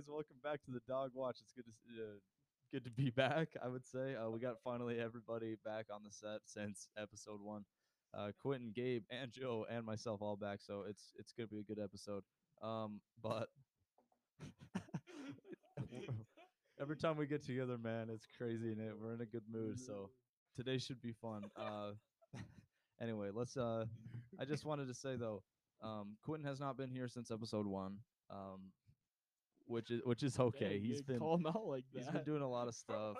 How's it going, guys? Welcome back to the Dog Watch. It's good to uh, good to be back. I would say uh, we got finally everybody back on the set since episode one. Uh, Quentin, Gabe, and Joe, and myself all back. So it's it's gonna be a good episode. Um, but every time we get together, man, it's crazy and it we're in a good mood. So today should be fun. Uh, anyway, let's. Uh, I just wanted to say though, um, Quentin has not been here since episode one. Um, which is which is okay. Dang, he's dude, been call him out like he's that. been doing a lot of stuff.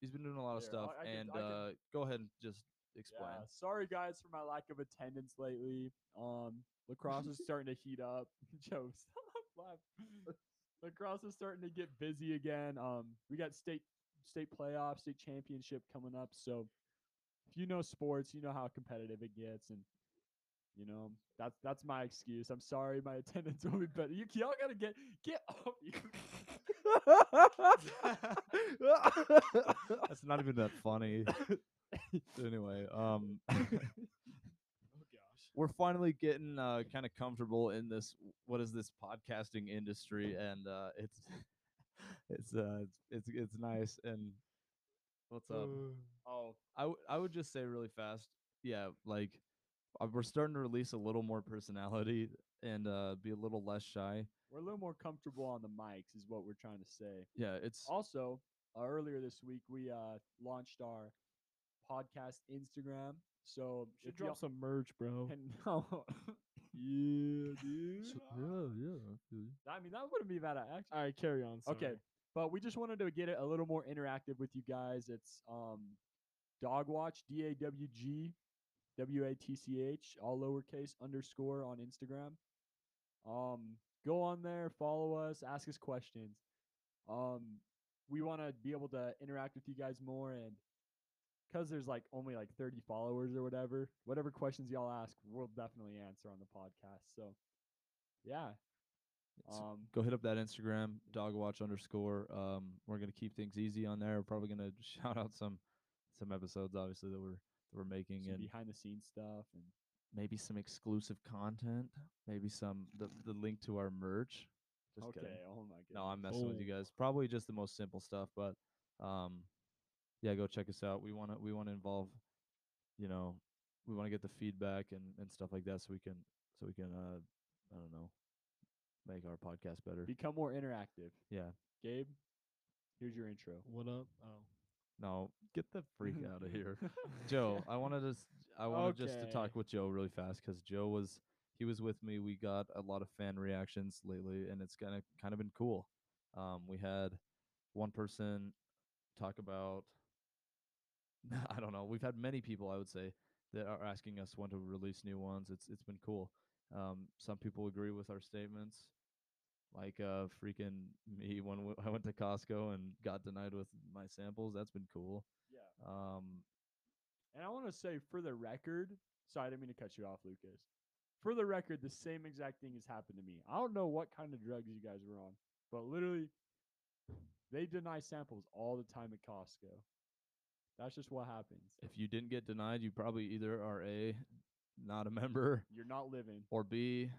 He's been doing a lot of stuff, I- I and can- uh, go ahead and just explain. Yeah, sorry guys for my lack of attendance lately. Um, lacrosse is starting to heat up. Joe, stop laughing. Lacrosse is starting to get busy again. Um, we got state state playoffs, state championship coming up. So, if you know sports, you know how competitive it gets, and you know that's that's my excuse. I'm sorry, my attendance will be better. You y'all gotta get get off. That's not even that funny. anyway, um, oh gosh. we're finally getting uh, kind of comfortable in this. What is this podcasting industry? And uh, it's it's uh it's, it's it's nice. And what's up? Oh, I w- I would just say really fast. Yeah, like uh, we're starting to release a little more personality and uh, be a little less shy. We're a little more comfortable on the mics, is what we're trying to say. Yeah, it's Also, uh, earlier this week we uh, launched our podcast Instagram. So Should if y'all- drop some merch, bro. and no, yeah, dude. yeah. I mean that wouldn't be bad. Actually, All right, carry on. Okay, but we just wanted to get it a little more interactive with you guys. It's um, Dog Watch D A W G W A T C H all lowercase underscore on Instagram. Um, go on there, follow us, ask us questions. Um, we want to be able to interact with you guys more and because there's like only like 30 followers or whatever whatever questions y'all ask we'll definitely answer on the podcast so yeah um go hit up that Instagram, dogwatch underscore. Um, we're gonna keep things easy on there. We're probably gonna shout out some some episodes, obviously that we're that we're making, some and behind the scenes stuff and maybe some exclusive content, maybe some the the link to our merch. Just okay kidding. oh my god No, I'm messing with you Oh. guys. Probably just the most simple stuff, but um, yeah, go check us out. We want to we want to involve, you know, we want to get the feedback and and stuff like that, so we can so we can uh, I don't know, make our podcast better. become more interactive Yeah. gabe here's your intro What up? Oh. No, get the freak out of here, Joe. I wanted to s- I wanted just to Okay. talk with Joe really fast because Joe was he was with me. We got a lot of fan reactions lately, and it's kind of kind of been cool. Um, we had one person talk about I don't know. We've had many people, I would say, that are asking us when to release new ones. It's it's been cool. Um, some people agree with our statements, like uh, freaking me when w- I went to Costco and got denied with my samples. That's been cool. yeah Um, and i want to say for the record sorry i didn't mean to cut you off lucas for the record the same exact thing has happened to me i don't know what kind of drugs you guys were on but literally they deny samples all the time at costco that's just what happens if you didn't get denied, you probably either are a not a member you're not living or b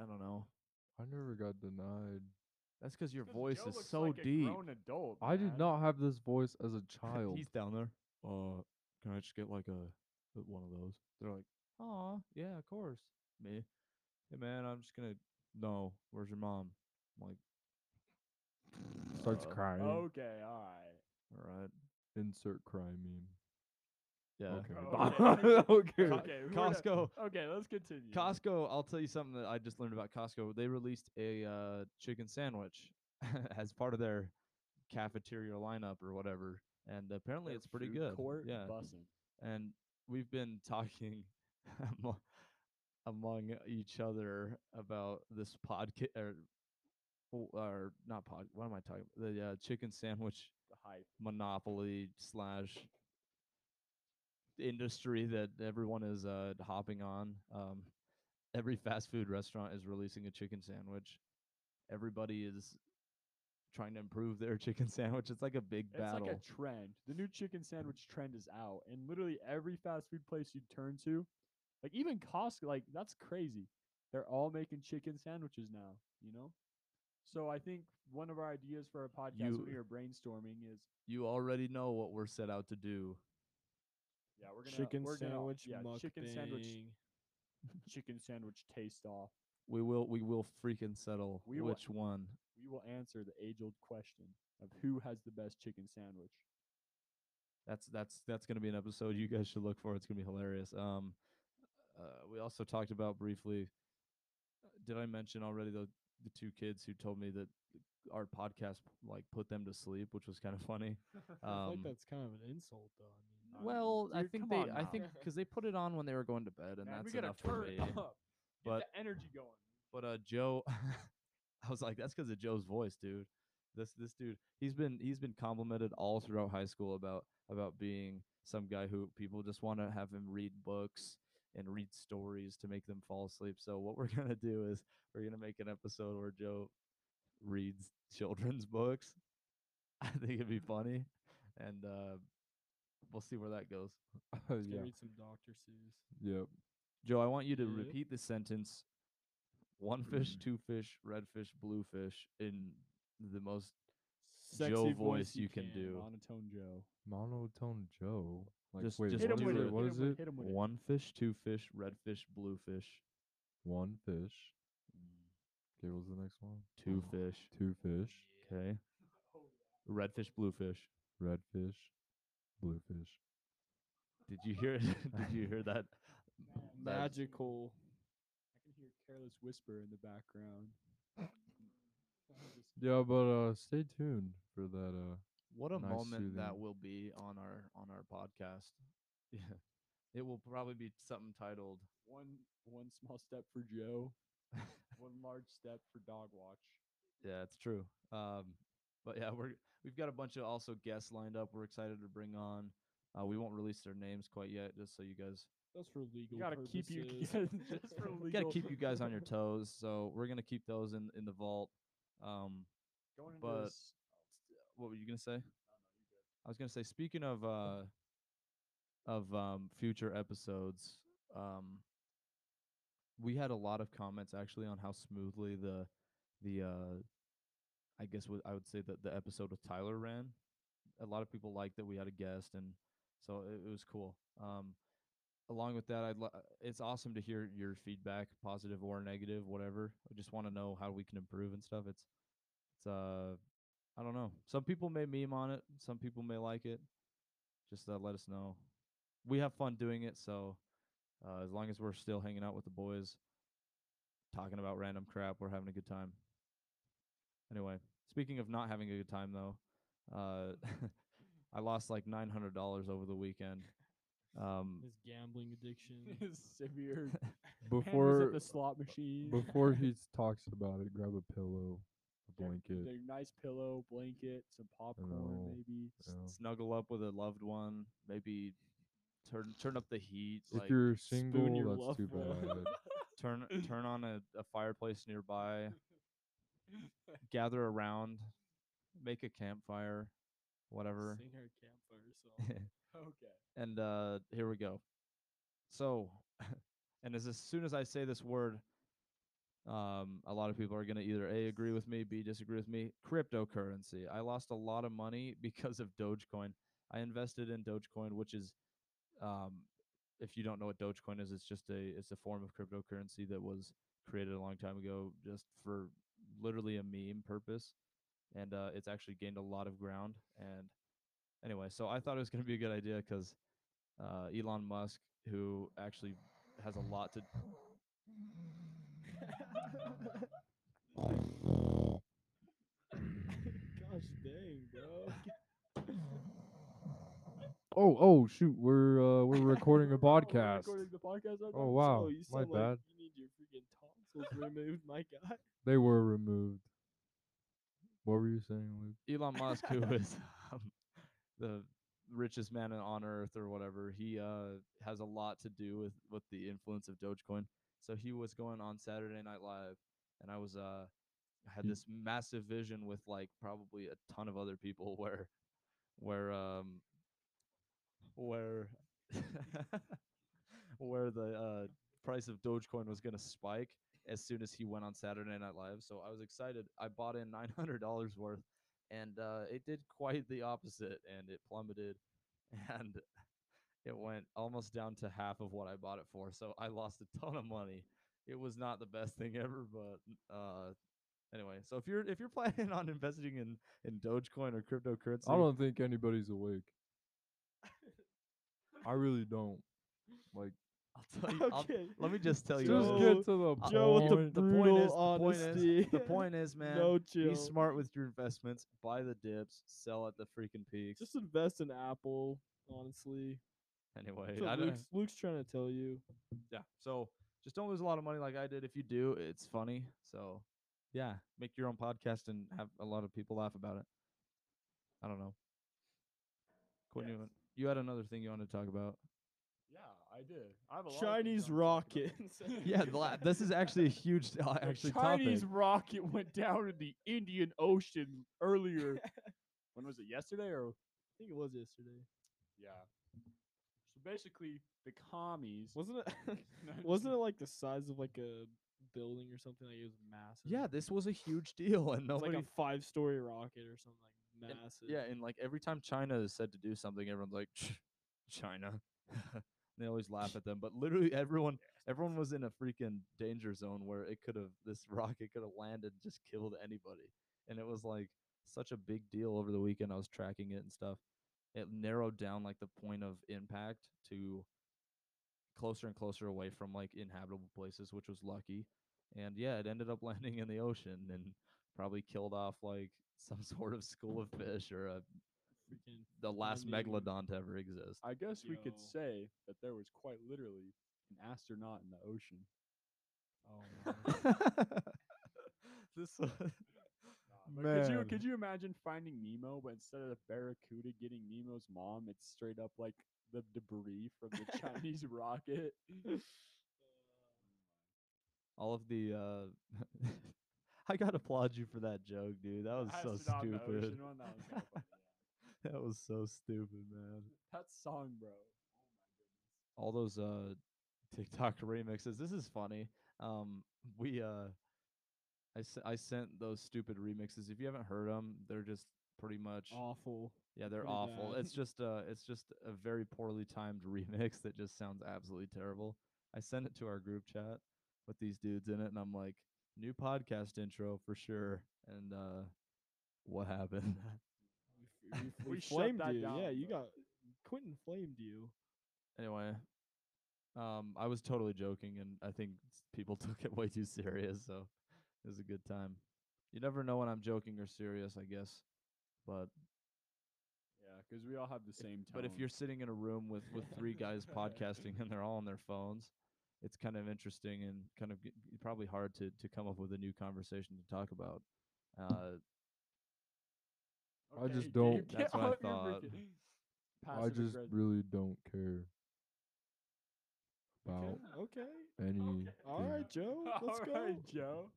I don't know. I never got denied. That's because your 'Cause voice Joe is looks so like a deep. grown adult I did not have this voice as a child. He's down there. Uh, can I just get like a uh, one of those? They're like, oh yeah, of course. Me, hey man, I'm just gonna. No, where's your mom? I'm like, Starts uh, crying. okay all right All right. Insert cry meme. Yeah. Okay. Oh, okay. Co- Okay, we're gonna- Costco. Okay, let's continue. Costco. I'll tell you something that I just learned about Costco. They released a uh, chicken sandwich as part of their cafeteria lineup or whatever, and apparently Their it's pretty good. Court yeah. bussin'. and we've been talking amo- among each other about this podcast or, or not pod. What am I talking? The uh, chicken sandwich The hype. monopoly slash industry that everyone is uh, hopping on. Um, every fast food restaurant is releasing a chicken sandwich. Everybody is trying to improve their chicken sandwich. It's like a big It's battle. It's like a trend. The new chicken sandwich trend is out, and literally every fast food place you turn to, like even Costco, like that's crazy. they're all making chicken sandwiches now. You know. So I think one of our ideas for our podcast You- we were brainstorming is You already know what we're set out to do. Yeah we're gonna Chicken we're gonna, sandwich yeah chicken sandwich chicken sandwich taste off. We will we will freaking settle We will- which one. We will answer the age old question of who has the best chicken sandwich. That's that's that's gonna be an episode you guys should look for. It's gonna be hilarious. Um, uh, we also talked about briefly. uh, Did I mention already the the two kids who told me that our podcast like put them to sleep, which was kind of funny. I feel Um, like that's kind of an insult, though. I mean, I mean, well, I think come they, on I now. think because they put it on when they were going to bed, and Man, that's we gotta enough for turn me. it up. Get But- the energy going. But uh, Joe, I was like, that's because of Joe's voice, dude. This this dude, he's been he's been complimented all throughout high school about about being some guy who people just want to have him read books and read stories to make them fall asleep. So what we're gonna do is we're gonna make an episode where Joe reads children's books. I think it'd be funny, and uh, we'll see where that goes. Oh, Let's yeah. read some Dr. Seuss. Yep. Joe, I want you to Yeah. repeat the sentence one fish, mm-hmm. two fish, red fish, blue fish in the most Sexy Joe voice voice you can do. Monotone Joe. Monotone Joe. Like, Just- wait, just Hit what him with is it. it? What hit is him with it? Hit him with it. one fish, two fish, red fish, blue fish, One fish. Mm. Okay, what's the next one? two fish. Two fish. Okay. Oh, red fish, blue fish. Red fish. Blue fish. Did you hear? did you hear that? that- Magical. I can hear careless whisper in the background. Yeah, but uh, stay tuned for that. Uh, What a Nice moment that soothing. will be on our on our podcast. Yeah. It will probably be something titled one one small step for Joe, one large step for Dog Watch. Yeah, it's true. Um, but yeah, we're we've got a bunch of also guests lined up. We're excited to bring on. Uh, we won't release their names quite yet, just so you guys That's for legal gotta keep you yeah, just for got to keep you guys on your toes. So we're gonna keep those in in the vault. Um, Going into but- this- what were you gonna say? I was gonna say, speaking of uh, of um, future episodes, um, we had a lot of comments actually on how smoothly the the uh, I guess what I would say that the episode with Tyler ran. A lot of people liked that we had a guest, and so it, it was cool. Um, along with that, I'd li- it's awesome to hear your feedback, positive or negative, whatever. I just want to know how we can improve and stuff. It's it's uh I don't know. Some people may meme on it. Some people may like it. Just uh, let us know. We have fun doing it, so uh, as long as we're still hanging out with the boys, talking about random crap, we're having a good time. Anyway, speaking of not having a good time though, uh, I lost like nine hundred dollars over the weekend. Um, His gambling addiction. is severe hand before at the slot machine. before he talks about it, grab a pillow, a Get blanket. the nice pillow, blanket, some popcorn, know. maybe. s- Yeah. snuggle up with a loved one, maybe turn turn up the heat. If like you're single, your that's loved too one. bad. turn turn on a, a fireplace nearby, gather around, make a campfire, whatever. Sing her campfire song. Okay. and uh here we go. So, and as as soon as I say this word, um, a lot of people are gonna either a agree with me, b disagree with me. Cryptocurrency. I lost a lot of money because of Dogecoin. I invested in Dogecoin, which is, um, if you don't know what Dogecoin is, it's just a it's a form of cryptocurrency that was created a long time ago, just for literally a meme purpose, and uh, it's actually gained a lot of ground. And anyway, so I thought it was going to be a good idea because uh, Elon Musk, who actually has a lot to. Gosh dang, bro. Oh, oh, shoot, we're uh we're recording a Oh, podcast. recording the podcast right Oh wow, So you my sound like bad. you need your freaking tonsils removed, my guy. They were removed. What were you saying, Luke? Elon Musk, who is um, the richest man on earth or whatever, he uh, has a lot to do with, with the influence of Dogecoin. So he was going on Saturday Night Live, and I was uh, had this massive vision with like probably a ton of other people where where um where where the uh, price of Dogecoin was gonna spike, as soon as he went on Saturday Night Live. So I was excited. I bought in nine hundred dollars worth, and uh, it did quite the opposite, and it plummeted, and it went almost down to half of what I bought it for. So I lost a ton of money. It was not the best thing ever, but uh, anyway. So if you're if you're planning on investing in in Dogecoin or cryptocurrency, I don't think anybody's awake. I really don't. Like, I'll tell you. I'll- Okay. let me just tell you. just Joe- get to the uh, Joe with the point. the point brutal is, the point is, the point is, man. no chill. Be smart with your investments. Buy the dips. Sell at the freaking peaks. Just invest in Apple, honestly. anyway, That's what I don't, Luke's, Luke's trying to tell you. yeah. So just don't lose a lot of money like I did. If you do, it's funny. So yeah, make your own podcast and have a lot of people laugh about it. I don't know. Quinn, you, you had another thing you wanted to talk about. Yeah, I did. I have a lot of things Chinese I wanna talk about. rocket. Yeah, the this is actually a huge uh, The actually Chinese topic. rocket went down in the Indian Ocean earlier. when was it? Yesterday or? I think it was yesterday. Yeah. So basically, the commies. Wasn't it? wasn't it like the size of like a building or something? Like it was massive. Yeah, this was a huge deal, and It's nobody. like a five-story rocket or something like and- massive. yeah, and like every time China is said to do something, everyone's like, China. They always laugh at them, but literally everyone, everyone was in a freaking danger zone where it could have this rocket could have landed, and just killed anybody, and it was like such a big deal over the weekend. I was tracking it and stuff. It narrowed down like the point of impact to closer and closer away from like inhabitable places, which was lucky. And yeah, it ended up landing in the ocean and probably killed off like some sort of school of fish or a freaking the last mean- megalodon to ever exist. I guess we could Yo. say that there was quite literally an astronaut in the ocean. Oh this uh, But could you Man. could you imagine finding Nemo, but instead of the barracuda getting Nemo's mom, it's straight up like the debris from the Chinese rocket. all of the uh I gotta applaud you for that joke, dude. That was so Astronaut in the stupid. ocean one, that was kinda funny, yeah. That was so stupid, man. That song, bro. Oh all those uh TikTok remixes. This is funny. Um we uh I, s- I sent those stupid remixes. If you haven't heard them, they're just pretty much Awful. yeah, they're pretty awful. bad. It's just uh it's just a very poorly timed remix that just sounds absolutely terrible. I sent it to our group chat with these dudes in it and I'm like, new podcast intro for sure. And uh what happened? We, we, f- We we shut flamed you. down, yeah, you bro. got Quentin flamed you. anyway, um, I was totally joking, and I think people took it way too serious. So it was a good time. You never know when I'm joking or serious, I guess. But Yeah, because we all have the same tone. but if you're sitting in a room with with three guys podcasting and they're all on their phones, it's kind of interesting and kind of g- g- probably hard to to come up with a new conversation to talk about. Uh, I just don't- That's what I thought. I just really don't care about Okay. anything. All right, Joe. Let's go. Joe.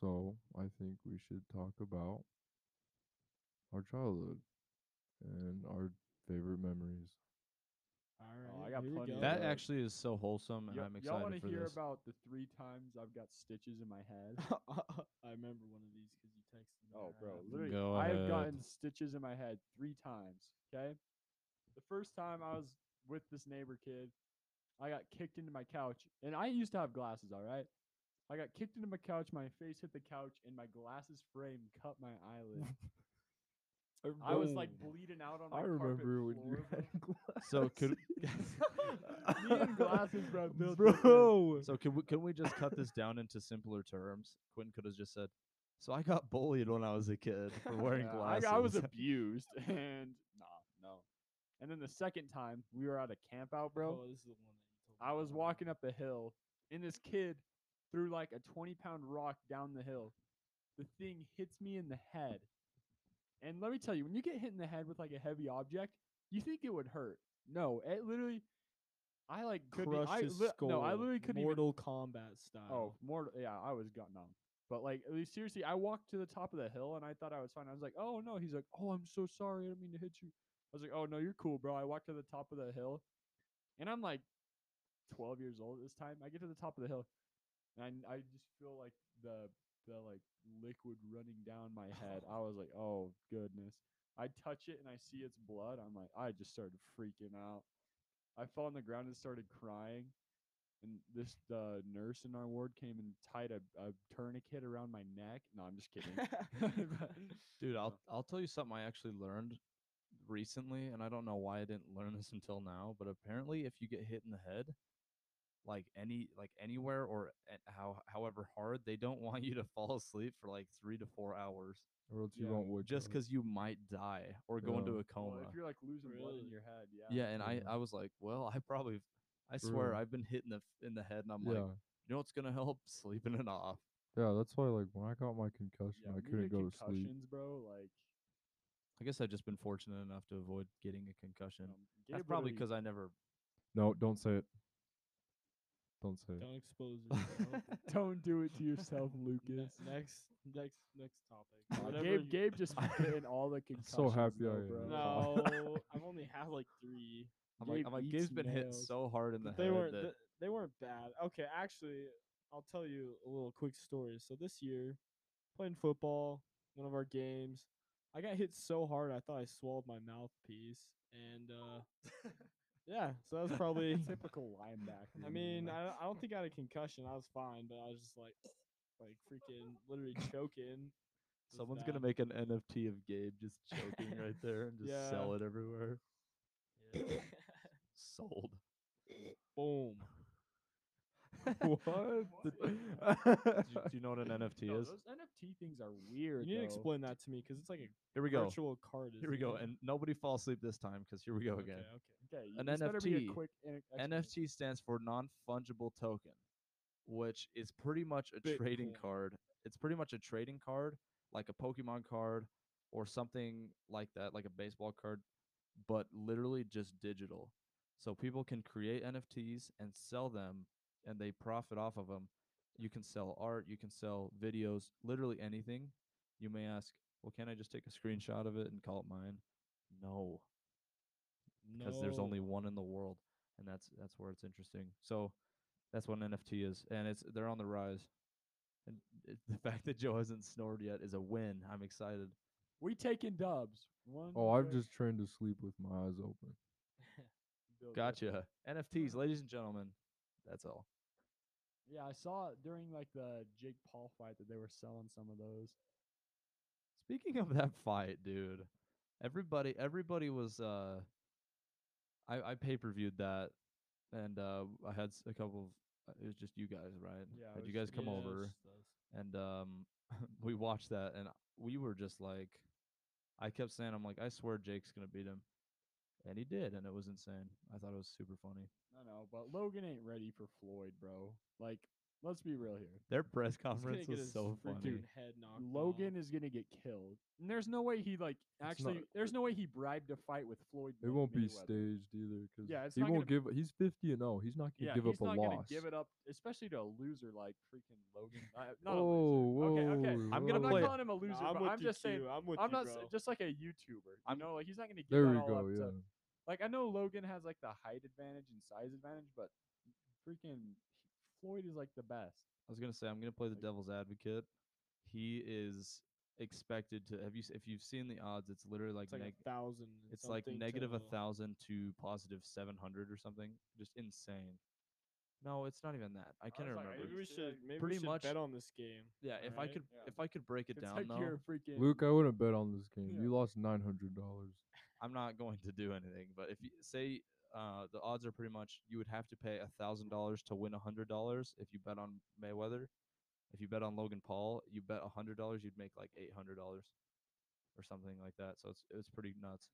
So I think we should talk about our childhood and our favorite memories. All Oh, I got plenty go. that actually is so wholesome, and Yo- I'm y'all excited wanna for hear this. about the three times I've got stitches in my head? I remember one of these because you texted me. Oh, bro, literally, Go I have ahead. gotten stitches in my head three times. Okay, the first time I was with this neighbor kid, I got kicked into my couch, and I used to have glasses. All right, I got kicked into my couch, my face hit the couch, and my glasses frame cut my eyelid. I was like bleeding out on my I carpet remember when floor, you had glasses. So could Me and glasses, bro. Bro. So can we can we just cut this down into simpler terms? Quinn could have just said, "So I got bullied when I was a kid for wearing Yeah, glasses." I, I was abused, and nah, no. And then the second time we were at a camp out, bro. Oh, this is the one that you told me I was about. walking up a hill, and this kid threw like a 20 pound rock down the hill. The thing hits me in the head. And let me tell you, when you get hit in the head with like a heavy object, you think it would hurt. No, it literally, I like couldn't. e- crushed I, his li- skull. no, I literally couldn't even Mortal Kombat oh, style. Oh, more. Yeah, I was got numb. But like, at least seriously, I walked to the top of the hill and I thought I was fine. I was like, "Oh no!" He's like, "Oh, I'm so sorry. I didn't mean to hit you." I was like, "Oh no, you're cool, bro." I walked to the top of the hill, and I'm like, 12 years old this time. I get to the top of the hill, and I, I just feel like the the like liquid running down my head. I was like, oh goodness. I touch it and I see it's blood. I'm like, I just started freaking out. I fell on the ground and started crying. And this the nurse in our ward came and tied a, a tourniquet around my neck. No, I'm just kidding. Dude, I'll I'll tell you something I actually learned recently, and I don't know why I didn't learn this until now, but apparently if you get hit in the head, like any like anywhere or how however hard, they don't want you to fall asleep for like three to four hours or else you Yeah, won't wake just because you might die or go into a coma. Well, if you're like losing blood in your head, yeah. yeah, and I Yeah. I was like, well, I probably I swear real. I've been hitting the in the head, and I'm yeah, like, you know what's gonna help? Sleeping it off. yeah. That's why, like, when I got my concussion, yeah I couldn't go to sleep. concussions, bro. Like, I guess I've just been fortunate enough to avoid getting a concussion. um, That's probably because I never. No, don't say it. Don't say. Don't expose yourself. Don't do it to yourself, Ne- Lucas. next, next, next topic. Whatever Gabe, you- Gabe just getting all the concussions. so happy though, I am. bro. No, I've only had like three. I'm like, Gabe I'm like, eats Gabe's been hit nails. so hard in the But they head weren't. that th- they weren't bad. Okay, actually, I'll tell you a little quick story. So this year, playing football, one of our games, I got hit so hard I thought I swallowed my mouthpiece, and uh, yeah, so that was probably. typical linebacker. I mean, I, I don't think I had a concussion. I was fine, but I was just like, like freaking, literally choking. It was someone's gonna make an NFT of Gabe just choking right there and just sell it everywhere. Yeah. Sold. Boom. what? do, do you know what an NFT No, is? those NFT things are weird. You need to though. explain that to me because it's like a Here we go. virtual card. Here we isn't go. it? And nobody fall asleep this time because here we go again. okay. Okay, An this better be a NFT. quick in- explanation. NFT stands for non fungible token, which is pretty much a trading Bitcoin. card. It's pretty much a trading card, like a Pokemon card or something like that, like a baseball card, but literally just digital. So people can create NFTs and sell them, and they profit off of them. You can sell art, you can sell videos, literally anything. You may ask, well, can I just take a screenshot of it and call it mine? No, because there's only one in the world, and that's that's where it's interesting. So that's what an NFT is, and it's they're on the rise. And it, the fact that Joe hasn't snored yet is a win. I'm excited. We taking dubs. One. Oh, I'm just trying to sleep with my eyes open. Gotcha. NFTs, ladies and gentlemen. That's all. Yeah, I saw it during like the Jake Paul fight that they were selling some of those. Speaking of that fight, dude, everybody everybody was uh I I pay-per-viewed that and uh I had s- a couple of uh, it was just you guys, right? Yeah, Had you guys come Yeah, over and um we watched that and we were just like I kept saying I'm like I swear Jake's going to beat him. And he did and it was insane. I thought it was super funny. I know, but Logan ain't ready for Floyd, bro. Like, let's be real here. Their press conference was so freaking funny. Head knocked Logan off. is gonna get killed. And there's no way he like not- actually. there's no way he bribed a fight with Floyd. It won't be staged either because Yeah, it's he not won't gonna give. He's fifty and oh, he's not gonna Yeah, give up a not loss. gonna give it up, especially to a loser like freaking Logan. Uh, not Whoa, a loser. Okay, okay. whoa, I'm gonna I'm play- not calling him a loser, Nah, I'm but with I'm you, just saying. Q, I'm with I'm you, not bro. just like a YouTuber. You I'm- know, like he's not gonna give There that we all go. up Yeah. to. Like I know Logan has like the height advantage and size advantage, but freaking Floyd is like the best. I was gonna say I'm gonna play the Like- devil's advocate. He is expected to have you if you've seen the odds, it's literally like It's like neg- a thousand. it's like negative a thousand to positive seven hundred or something. Just insane. No, it's not even that. I can't was like, remember. Maybe we should. Maybe pretty we should much- bet on this game. yeah, if I could Yeah. if I could break it It's down like though, you're freaking Luke, I wouldn't bet on this game. Yeah. You lost nine hundred dollars. I'm not going to do anything. But if you say uh, the odds are pretty much you would have to pay a thousand dollars to win a hundred dollars if you bet on Mayweather. If you bet on Logan Paul, you bet a hundred dollars, you'd make like eight hundred dollars or something like that. So it's it's pretty nuts.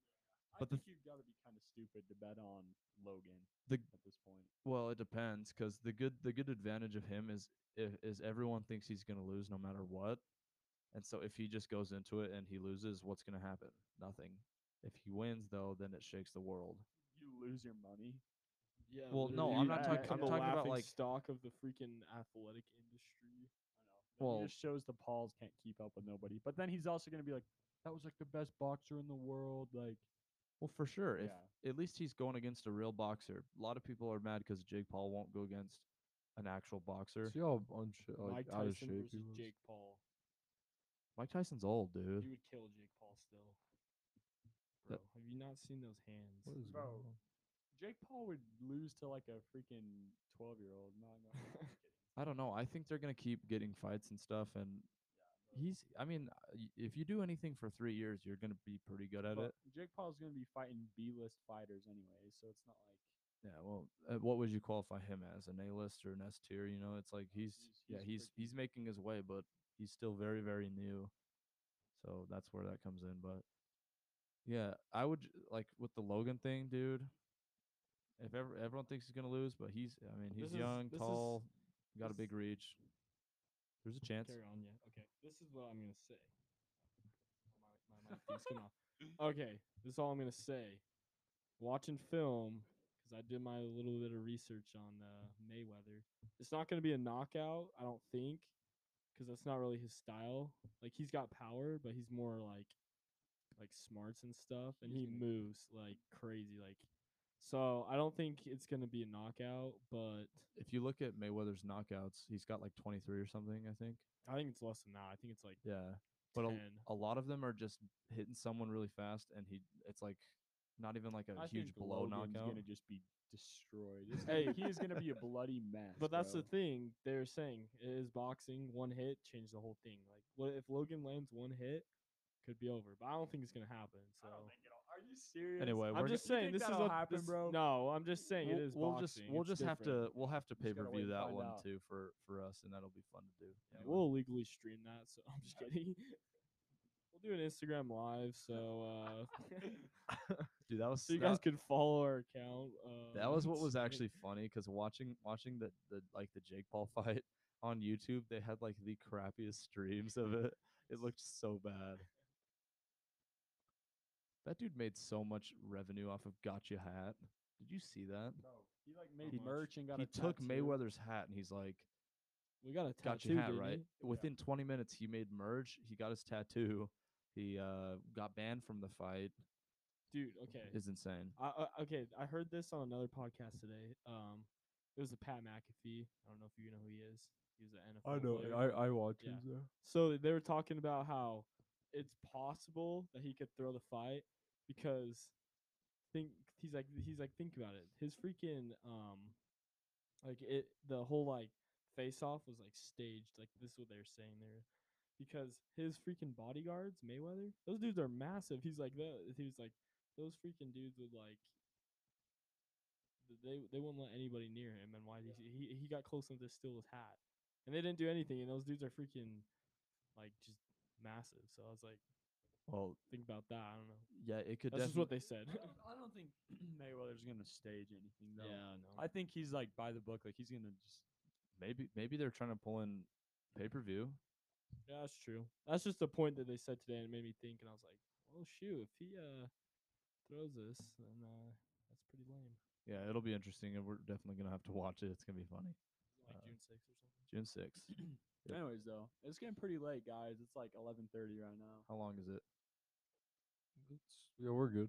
I but the think you've got to be kind of stupid to bet on Logan The at this point. Well, it depends because the good the good advantage of him is is everyone thinks he's gonna lose no matter what, and so if he just goes into it and he loses, what's gonna happen? Nothing. If he wins though, then it shakes the world. You lose your money. Yeah. Well, no, I'm not talking- I'm talking about, like- stock of the freaking athletic industry. I know. Well- he just shows the Pauls can't keep up with nobody. But then he's also gonna be like, that was like the best boxer in the world. Like, Well, for sure. If yeah, at least he's going against a real boxer. A lot of people are mad because Jake Paul won't go against an actual boxer. See how unsha- uh, like Mike out of Tyson shape versus. Jake Paul. Mike Tyson's old, dude. You would kill Jake Paul still. Bro, That- have you not seen those hands? What is Bro. going on? Jake Paul would lose to like a freaking twelve year old. No, no, no, I'm kidding. I don't know. I think they're gonna keep getting fights and stuff, and he's. I mean, uh, y- if you do anything for three years, you're gonna be pretty good at But it. Jake Paul's gonna be fighting B list fighters anyway, so it's not like Yeah. Well, uh, what would you qualify him as? An A list or an S tier? You know, it's like he's, he's- yeah, he's he's freaking- he's making his way, but he's still very very new. So that's where that comes in. But yeah, I would like with the Logan thing, dude. If ever everyone thinks he's gonna lose, but he's. I mean, he's This is- young, this is- tall, got a this- big reach. There's a chance. Carry on, yeah. Okay, this is what I'm gonna say. Oh, my, my mic thing's coming off. Okay, this is all I'm gonna say. Watching film, because I did my little bit of research on uh, Mayweather. It's not gonna be a knockout, I don't think, because that's not really his style. Like he's got power, but he's more like like smarts and stuff, and He's he gonna- moves like crazy. Like, so I don't think it's gonna be a knockout, but If you look at Mayweather's knockouts, he's got like 23 or something, I think. I think it's less than that. I think it's like Yeah. But a, 10. a lot of them are just hitting someone really fast, and he it's like not even like a I huge think blow Logan's knockout. gonna just be destroyed. It's Hey. gonna- he is gonna be a bloody mess. But that's bro. the thing they're saying is boxing one hit changed the whole thing. Like, what if Logan lands one hit, could be over. But I don't think it's gonna happen. So I don't think it'll- Are you serious? Anyway, I'm we're just You saying this is that'll what happen, this- bro? No, I'm just saying we'll, it is we'll boxing. just we'll it's just have to we'll have to pay Just per view that one out. too for for us, and that'll be fun to do. Yeah, Anyway. we'll legally stream that. So I'm just kidding. we'll do an Instagram live. So uh, Dude, that was so you that, guys can follow our account. Uh, that was what was actually funny because watching watching the the like the Jake Paul fight on YouTube, they had like the crappiest streams of it. It looked so bad. That dude made so much revenue off of Gotcha Hat. Did you see that? Bro, he like made much? merch and got He a took tattoo. Mayweather's hat and he's like, We got a Gotcha tattoo, Hat, didn't right? he? Within 20 minutes, he made merge. He got his tattoo. He uh, got banned from the fight. Dude, okay. Is insane. I, I, okay, I heard this on another podcast today. Um, it was a Pat McAfee. I don't know if you know who he is. He was an NFL. I know. Player. I I watch Yeah. him there. So they were talking about how it's possible that he could throw the fight because think he's like he's like think about it. His freaking um like it the whole like face off was like staged. Like this is what they're saying there. Because his freaking bodyguards, Mayweather, those dudes are massive. He's like the he was like those freaking dudes would like they they wouldn't let anybody near him and why he he he got close enough to steal his hat. And they didn't do anything and those dudes are freaking like just massive. So I was like, Well, think about that. I don't know. yeah, it could That's just what they said. I don't, I don't think Mayweather's gonna stage anything though. yeah, no. I think he's like by the book. Like he's gonna just. maybe maybe they're trying to pull in pay per view. yeah, that's true. That's just the point that they said today and it made me think and I was like, well shoot, if he uh throws this, then uh that's pretty lame. Yeah, it'll be interesting, and we're definitely gonna have to watch it. It's gonna be funny. Like Uh, June sixth or something. June sixth. Yep. Anyways, though, it's getting pretty late, guys. It's like eleven thirty right now. How long is it? Yeah, we're good.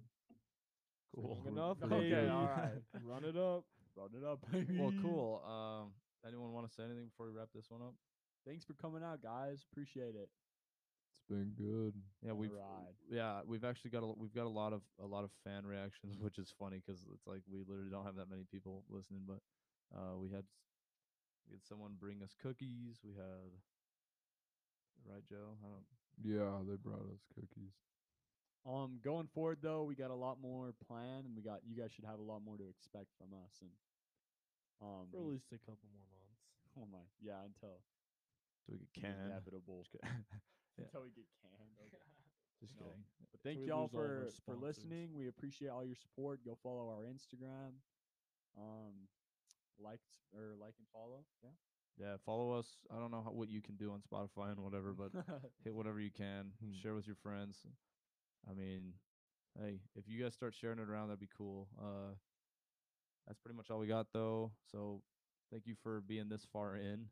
Cool. Long enough. Okay, baby. alright. Run it up. Run it up, baby. Well, cool. Um, anyone want to say anything before we wrap this one up? Thanks for coming out, guys. Appreciate it. It's been good. Yeah, we've Alright. yeah we've actually got a we've got a lot of a lot of fan reactions, which is funny because it's like we literally don't have that many people listening, but uh, we had s- we had someone bring us cookies. We had right, Joe. I don't. Yeah, they brought us cookies. Um, going forward though, we got a lot more planned, and we got you guys should have a lot more to expect from us. And um, For at least a couple more months. oh my, yeah, until Do we get the canned? inevitable, Just. Yeah. until we get canned. Okay. Just No. kidding. But thank we y'all lose all of our for for listening. We appreciate all your support. Go follow our Instagram. Um, like or like and follow. Yeah. Yeah, follow us. I don't know how, what you can do on Spotify and whatever, but hit whatever you can. Hmm. Share with your friends. I mean, hey, if you guys start sharing it around, that'd be cool. Uh, that's pretty much all we got though. So thank you for being this far in.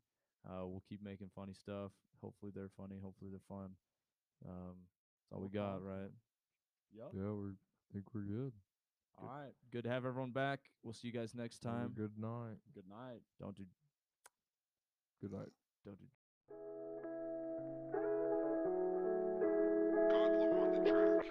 Uh, we'll keep making funny stuff. Hopefully they're funny. Hopefully they're fun. Um, that's all we got, right? yep. Yeah, we're I think we're good. All right. Good to have everyone back. We'll see you guys next time. Good night. Good night. Don't do. Good night. Don't do. God,